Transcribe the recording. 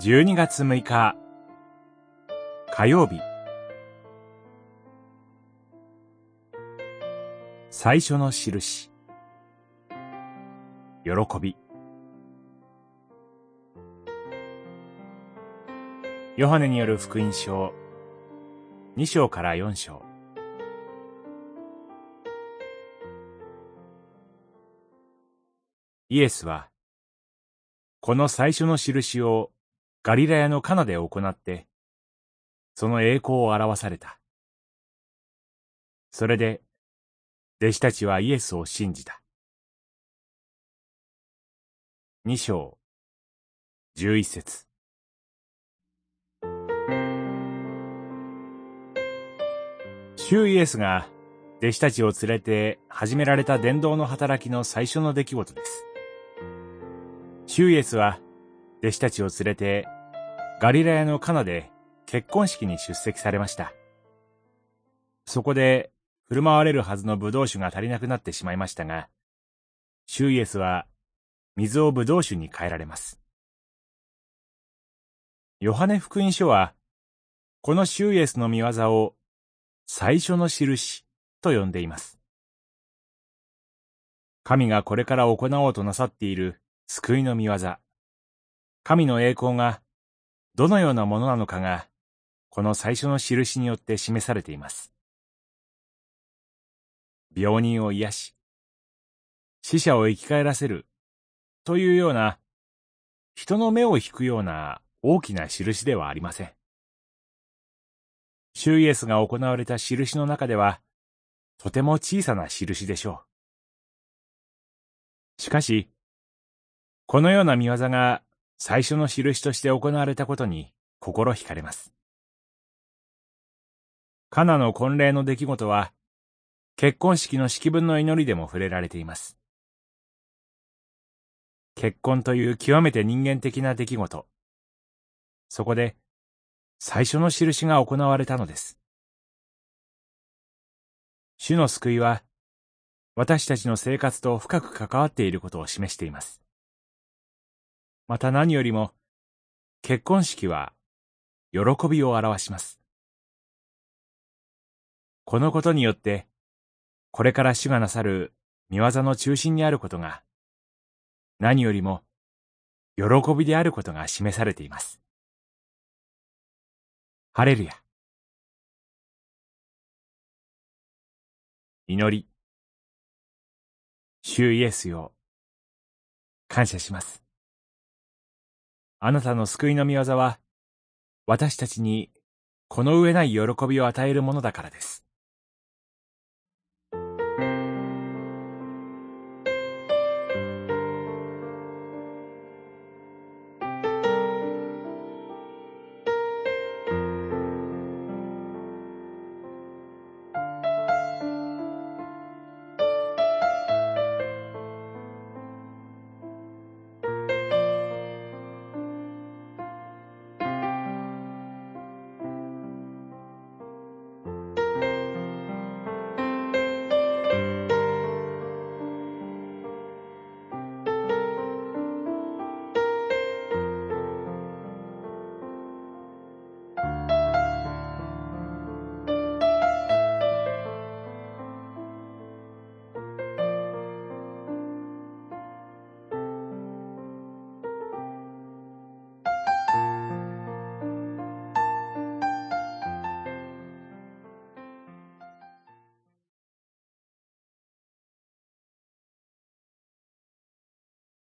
12月6日。火曜日。最初の印。喜び。ヨハネによる福音書。2章から4章。イエスはこの最初の印をガリラヤのカナで行って、その栄光を表された。それで、弟子たちはイエスを信じた。二章、十一節。主イエスが弟子たちを連れて始められた伝道の働きの最初の出来事です。主イエスは弟子たちを連れて、ガリラヤのカナで結婚式に出席されました。そこで、振る舞われるはずの葡萄酒が足りなくなってしまいましたが、シュイエスは、水を葡萄酒に変えられます。ヨハネ福音書は、このシュイエスの見業を、最初の印と呼んでいます。神がこれから行おうとなさっている救いの見業、神の栄光がどのようなものなのかが、この最初の印によって示されています。病人を癒し、死者を生き返らせる、というような、人の目を引くような大きな印ではありません。シュイエスが行われた印の中では、とても小さな印でしょう。しかし、このような見業が最初の印として行われたことに心惹かれます。カナの婚礼の出来事は、結婚式の式文の祈りでも触れられています。結婚という極めて人間的な出来事。そこで、最初の印が行われたのです。主の救いは、私たちの生活と深く関わっていることを示しています。また何よりも、結婚式は、喜びを表します。このことによって、これから主がなさる見業の中心にあることが、何よりも、喜びであることが示されています。ハレルヤ。祈り。主イエスよ。感謝します。あなたの救いの御業は、私たちにこの上ない喜びを与えるものだからです。